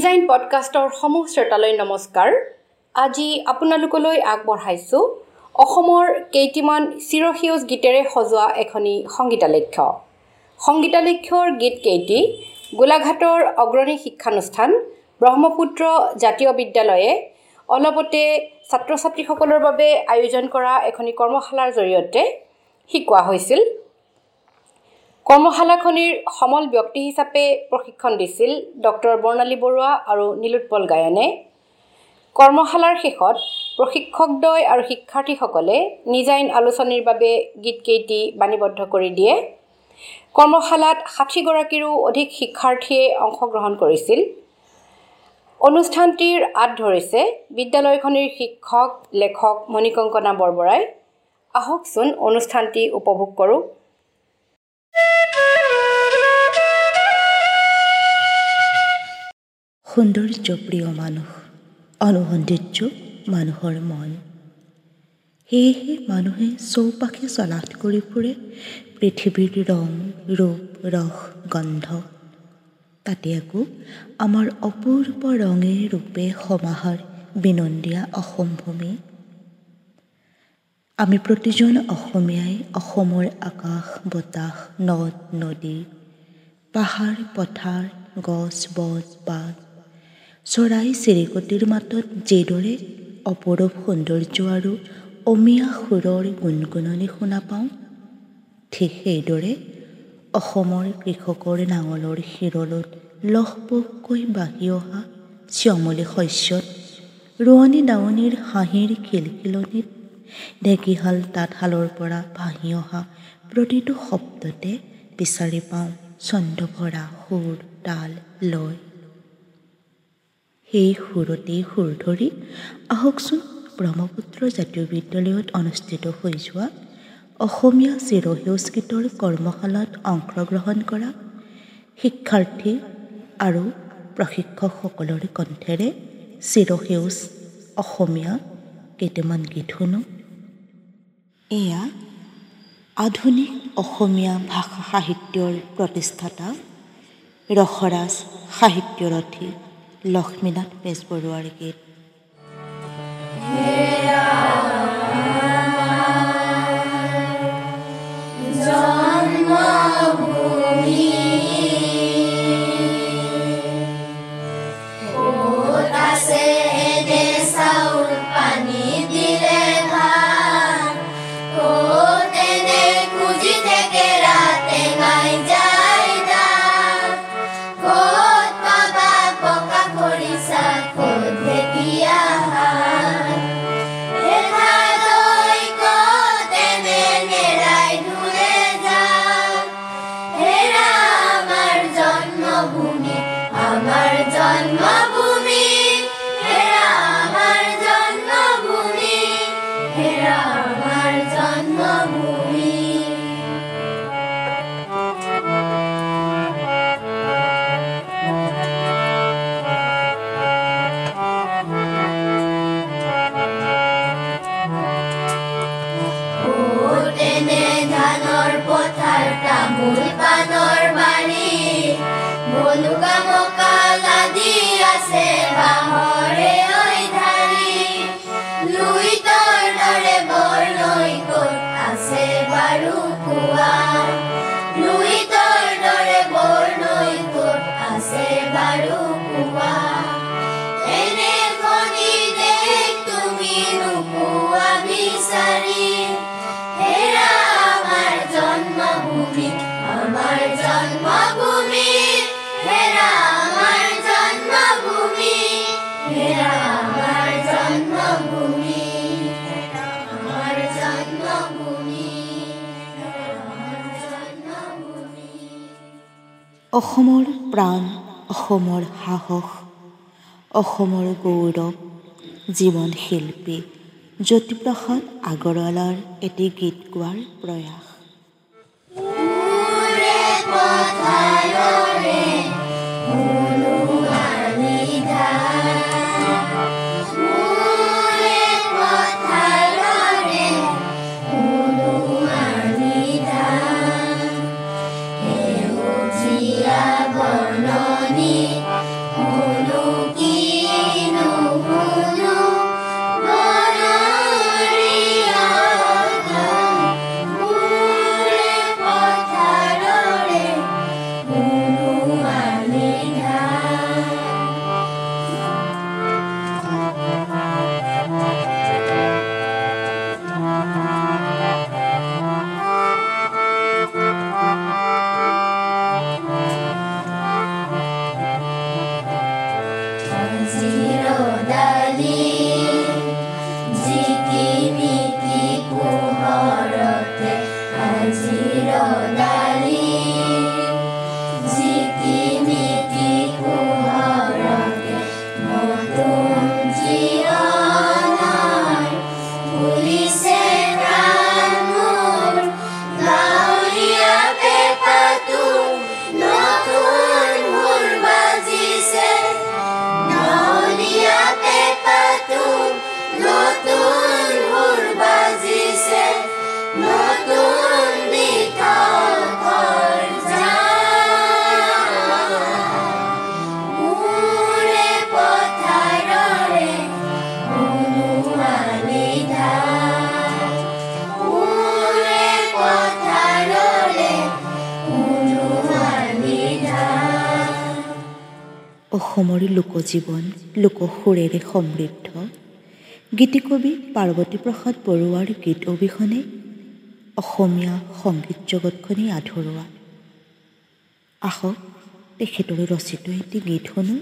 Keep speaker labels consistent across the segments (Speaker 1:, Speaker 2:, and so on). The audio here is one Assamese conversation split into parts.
Speaker 1: নিজাইন পডকাষ্টৰ সমূহ শ্ৰোতালৈ নমস্কাৰ। আজি আপোনালোকলৈ আগবঢ়াইছোঁ অসমৰ কেইটিমান চিৰসেউজ গীতেৰে সজোৱা এখনি সংগীতালক্ষ্য সংগীতালক্ষ্যৰ গীতকেইটি গোলাঘাটৰ অগ্ৰণী শিক্ষানুষ্ঠান ব্ৰহ্মপুত্ৰ জাতীয় বিদ্যালয়ে অলপতে ছাত্ৰ ছাত্ৰীসকলৰ বাবে আয়োজন কৰা এখনি কৰ্মশালাৰ জৰিয়তে শিকোৱা হৈছিল। কৰ্মশালাখনিৰ সমল ব্যক্তি হিচাপে প্ৰশিক্ষণ দিছিল ডক্টৰ বৰ্ণালী বৰুৱা আৰু নীলোৎপল গায়নে। কৰ্মশালাৰ শেষত প্ৰশিক্ষকদ্বয় আৰু শিক্ষাৰ্থীসকলে নিজাইন আলোচনীৰ বাবে গীতকেইটি বাণীবদ্ধ কৰি দিয়ে। কৰ্মশালাত ষাঠিগৰাকীৰো অধিক শিক্ষাৰ্থীয়ে অংশগ্ৰহণ কৰিছিল। অনুষ্ঠানটিৰ আঁত ধৰিছে বিদ্যালয়খনিৰ শিক্ষক লেখক মণিকংকনা বৰবৰাই। আহকচোন অনুষ্ঠানটি উপভোগ কৰোঁ।
Speaker 2: সৌন্দৰ্য প্ৰিয় মানুহ অনুসৌন্দৰ্য মানুহৰ মন। সেয়েহে মানুহে চৌপাশে চলাথ কৰি ফুৰে পৃথিৱীৰ ৰং ৰূপ ৰস গন্ধ। তাতে আকৌ আমাৰ অপূৰ্ব ৰঙে ৰূপে সমাহাৰ বিনন্দীয়া অসম ভূমি আমি প্ৰতিজন অসমীয়াই অসমৰ আকাশ বতাহ নদ নদী পাহাৰ পথাৰ গছ বজ বাট চৰাই চিৰিকটিৰ মাতত যিদৰে অপৰূপ সৌন্দৰ্য আৰু অমীয়া সুৰৰ গুণগুণনি শুনা পাওঁ ঠিক সেইদৰে অসমৰ কৃষকৰ নাঙলৰ শিৰলত লহপহকৈ বাঢ়ি অহা চিয়মলী শস্যত ৰোৱনী দাৱনীৰ হাঁহিৰ খিলখিলনিত ঢেঁকীশাল তাঁতশালৰ পৰা ভাহি অহা। প্ৰতিটো শব্দতে বিচাৰি পাওঁ ছন্দভৰা সুৰ তাল লয় সেই সুৰতেই সুৰ ধৰি আহকচোন ব্ৰহ্মপুত্ৰ জাতীয় বিদ্যালয়ত অনুষ্ঠিত হৈ যোৱা অসমীয়া চিৰসেউজ গীতৰ কৰ্মশালাত অংশগ্ৰহণ কৰা শিক্ষাৰ্থী আৰু প্ৰশিক্ষকসকলৰ কণ্ঠেৰে চিৰসেউজ অসমীয়া কেইটামান গীত শুনো। এয়া আধুনিক অসমীয়া ভাষা সাহিত্যৰ প্ৰতিষ্ঠাতা ৰসৰাজ সাহিত্যৰথী লক্ষ্মীনাথ বেজবৰুৱাৰ গীত। অসমৰ প্ৰাণ অসমৰ সাহস অসমৰ গৌৰৱ জীৱন শিল্পী জ্যোতিপ্ৰসাদ আগৰৱালাৰ এটি গীত গোৱাৰ প্ৰয়াস। অসমৰ লোকজীৱন লোকসুৰেৰে সমৃদ্ধ। গীতিকবি পাৰ্বতী প্ৰসাদ বৰুৱাৰ গীত অবিহনে অসমীয়া সংগীত জগতখনেই আধৰুৱা। আহক তেখেতৰে ৰচিত এটি গীত শুনো।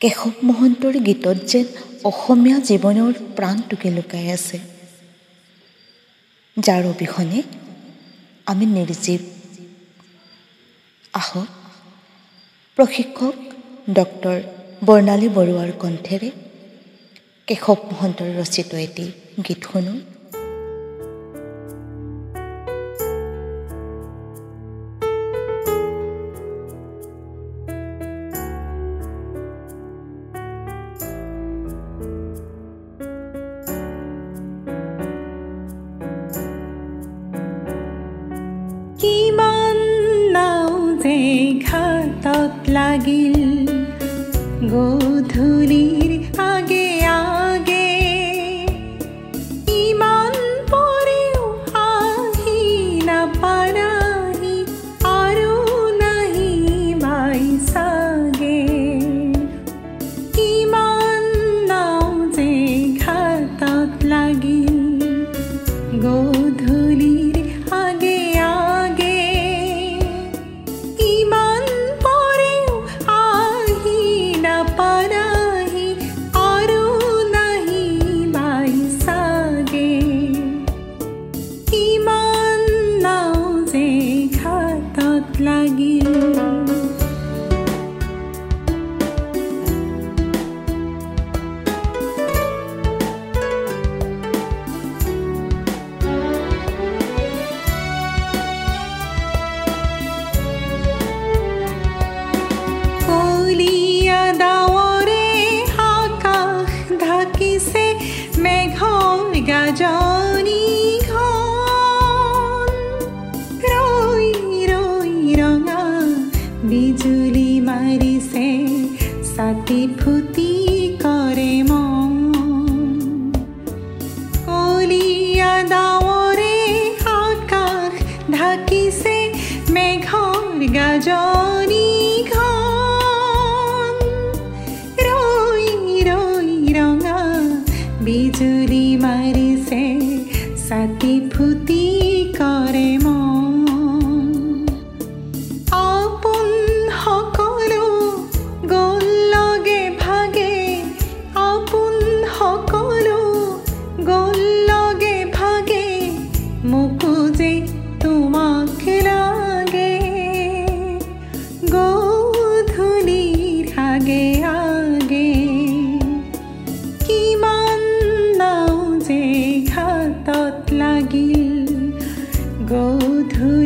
Speaker 2: কেশৱ মহন্তৰ গীতত যেন অসমীয়া জীৱনৰ প্ৰাণটোকে লুকাই আছে। যাৰ অবিহনে আমি নিৰ্জীৱ। আহক প্ৰশিক্ষক ডক্টৰ বৰ্ণালী বৰুৱাৰ কণ্ঠেৰে কেশৱ মহন্তৰ ৰচিত এটি গীত শুনো।
Speaker 3: লাগিল গধূলি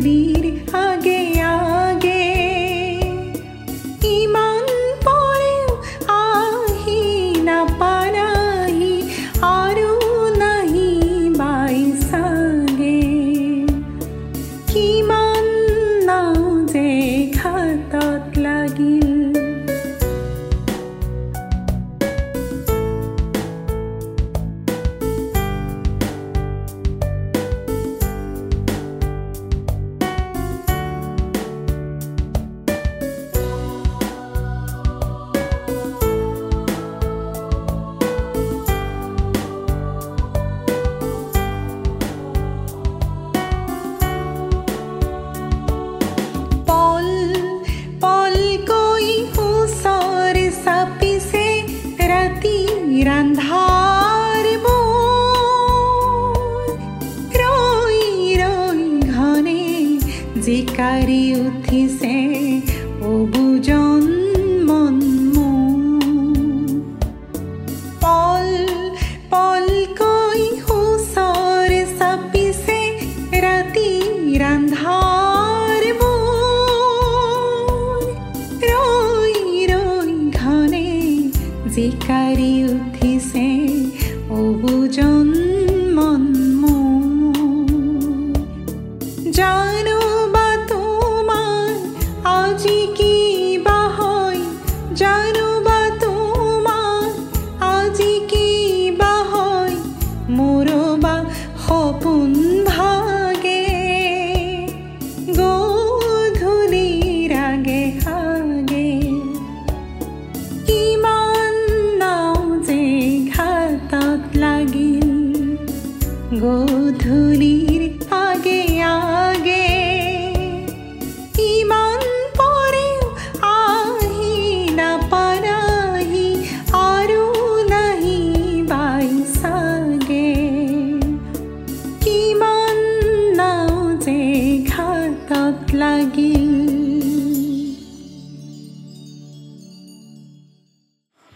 Speaker 3: beauty.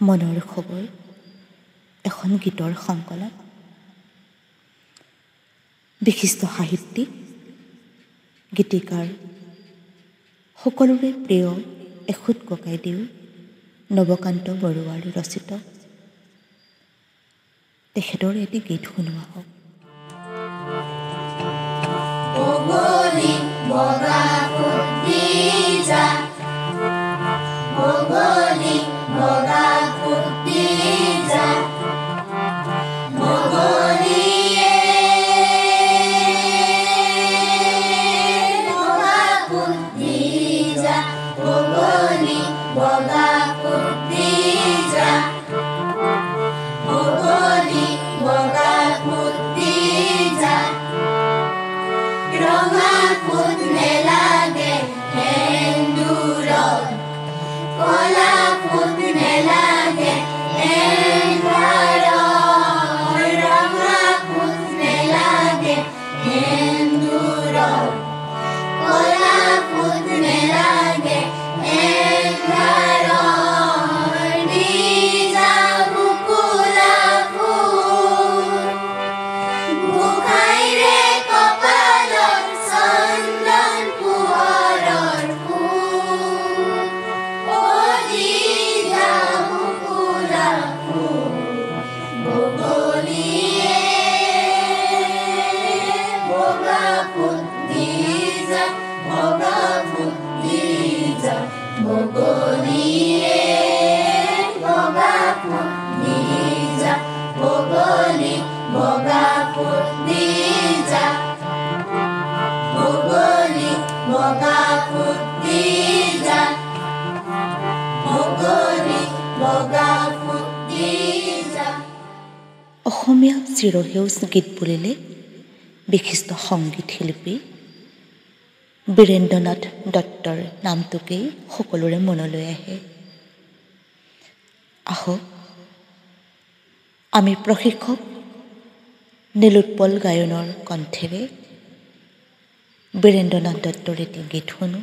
Speaker 4: মনৰ খবৰ এখন গীতৰ সংকলন বিশিষ্ট সাহিত্যিক গীতিকাৰ সকলোৰে প্ৰিয় এখুত ককাইদেউ নৱকান্ত বৰুৱাৰ ৰচিত। তেখেতৰ এটি গীত শুনোৱা হওক।
Speaker 2: Boloni, bola.
Speaker 4: অসমীয়া চিৰসেউজ গীত বুলিলে বিশিষ্ট সংগীত শিল্পী বীৰেন্দ্ৰনাথ দত্তৰ নামটোকেই সকলোৰে মনলৈ আহে। আহক আমি প্ৰশিক্ষক নীলোৎপল গায়নৰ কণ্ঠেৰে বীৰেন্দ্ৰনাথ দত্তৰ এটি গীত শুনো।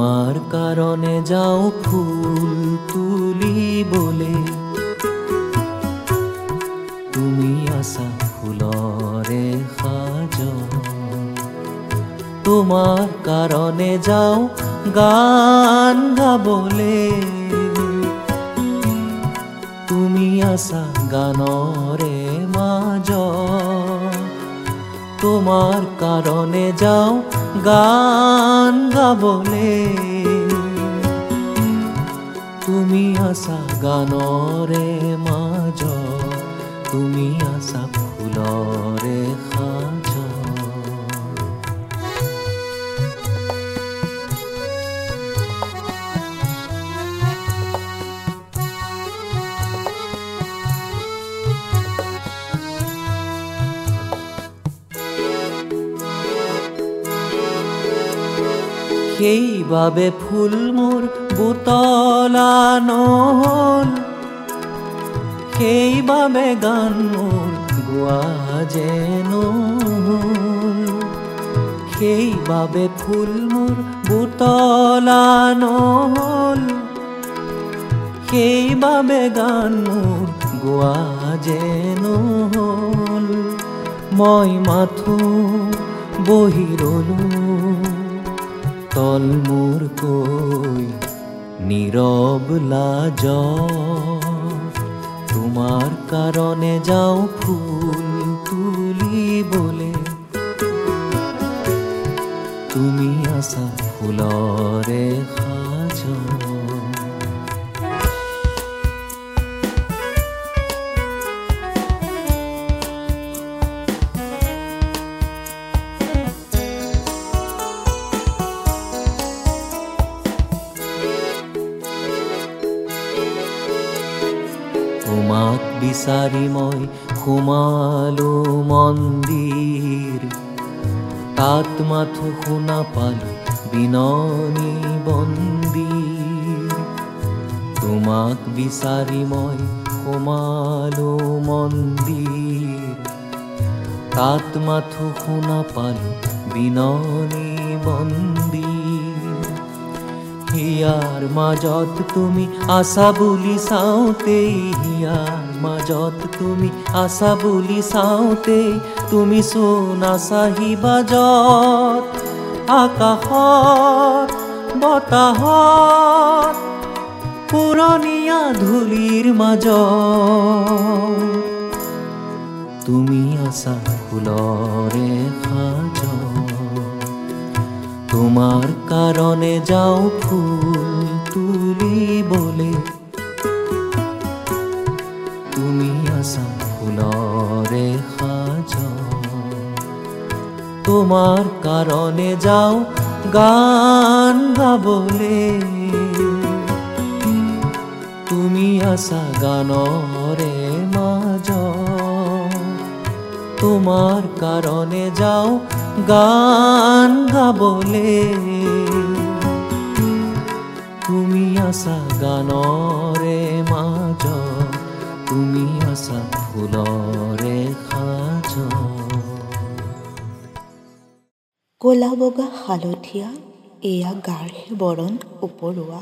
Speaker 2: তোমার
Speaker 5: কারণে যাও ফুল তুলি বলে। তুমি আসা ফুলরে সাজ। তোমার কারণে যাও গান গাবলে। তুমি আসা গানরে মাজ। তোমার কারণে যাও গান গাবলে তুমি আসা গানরে মাঝ তুমি আসা ফুলরে সেইভাবে ফুল মোর বুতলানো সেইভাবে গান মোর গোয়া যেন সেইভাবে ফুল মোর বুতলানো সেইভাবে গান মোর গোয়া যেন মই মাথু বহি ৰ'লোঁ। তলমুর কই নীরব লাজ তোমার কারণে যাও ফুল তুলি বলে। তুমি আসা ফুলরে খা সারিময় খুমালো মন্দির। তাত মাথ খুনা পালো বিননি বন্দির। তোমাক বিচারিময় খুমালো মন্দির। তাত মাথ খুনা পালো বিননি বন্দির। হিয়াৰ মাজত তুমি আছা বুলি চাওঁতেই হিয়াৰ মাজত তুমি আছা বুলি চাওঁতেই তুমি চোন আছাহি বাজত, আকাশত, বতাহত পুৰণীয়া ধূলিৰ মাজত। তুমি আছা ফুলৰে সাজ তোমার কারণে যাও ফুল তুলি বলে। তুমি আসা ফুলরে সাজ তোমার কারণে যাও গান গাবলে। তুমি আসা গানৰ তোমাৰ কাৰণে যাওঁ, গান গাবলে তুমি আছা গানৰে মাজ তুমি আছা ফুলৰে সাজ
Speaker 2: ক'লা বগা হালধীয়া, এয়া গাঢ় বৰণ উপৰুৱা।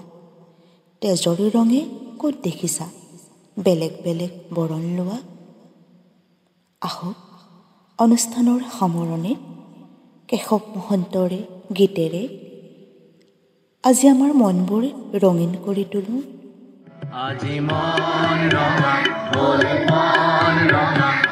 Speaker 2: তেজৰ ৰঙে ক'ত দেখিছা? বেলেগ বেলেগ বৰণ লোৱা। আহক অনুষ্ঠানৰ সামৰণি কেশৱ মহন্তৰে গীতেৰে আজি আমাৰ মনবোৰ ৰঙীন কৰি তোলোঁ।
Speaker 5: আজি মন ৰঙা মন ৰঙা।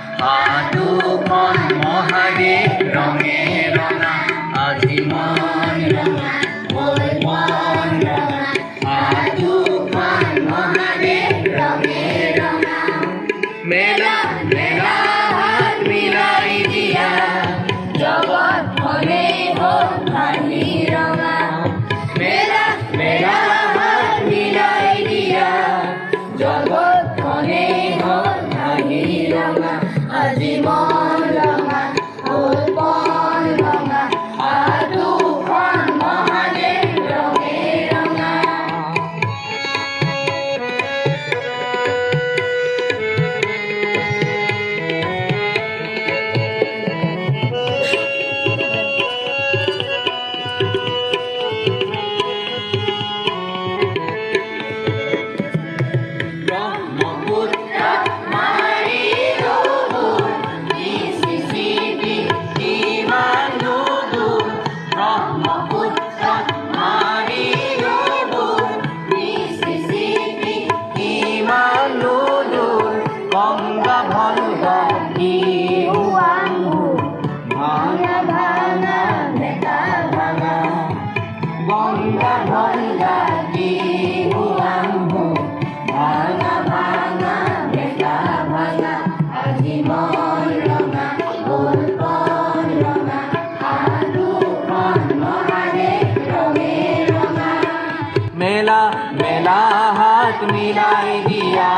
Speaker 5: মিলাই দিয়া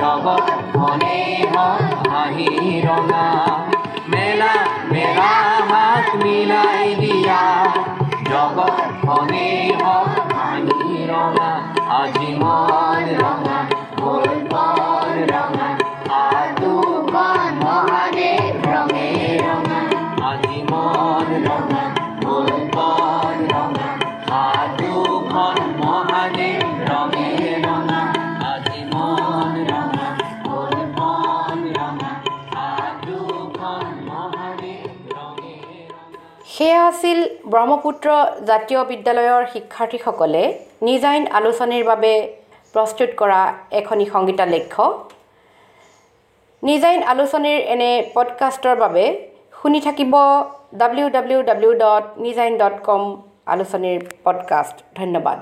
Speaker 5: লগত মনে মন
Speaker 6: হাঁহি ৰঙা মেলা মেলা হাত মিলাই দিয়া জগতখনে মন হাঁহি ৰঙা আজি মন
Speaker 1: সেয়া আছিল ব্ৰহ্মপুত্ৰ জাতীয় বিদ্যালয়ৰ শিক্ষাৰ্থীসকলে নিজাইন আলোচনীৰ বাবে প্ৰস্তুত কৰা এখনি সংগীতালেখ্য নিজাইন আলোচনীৰ এনে পডকাষ্টৰ বাবে শুনি থাকিব ডাব্লিউ ডাব্লিউ ডাব্লিউ ডট নিজাইন ডট কম আলোচনীৰ পডকাষ্ট। ধন্যবাদ।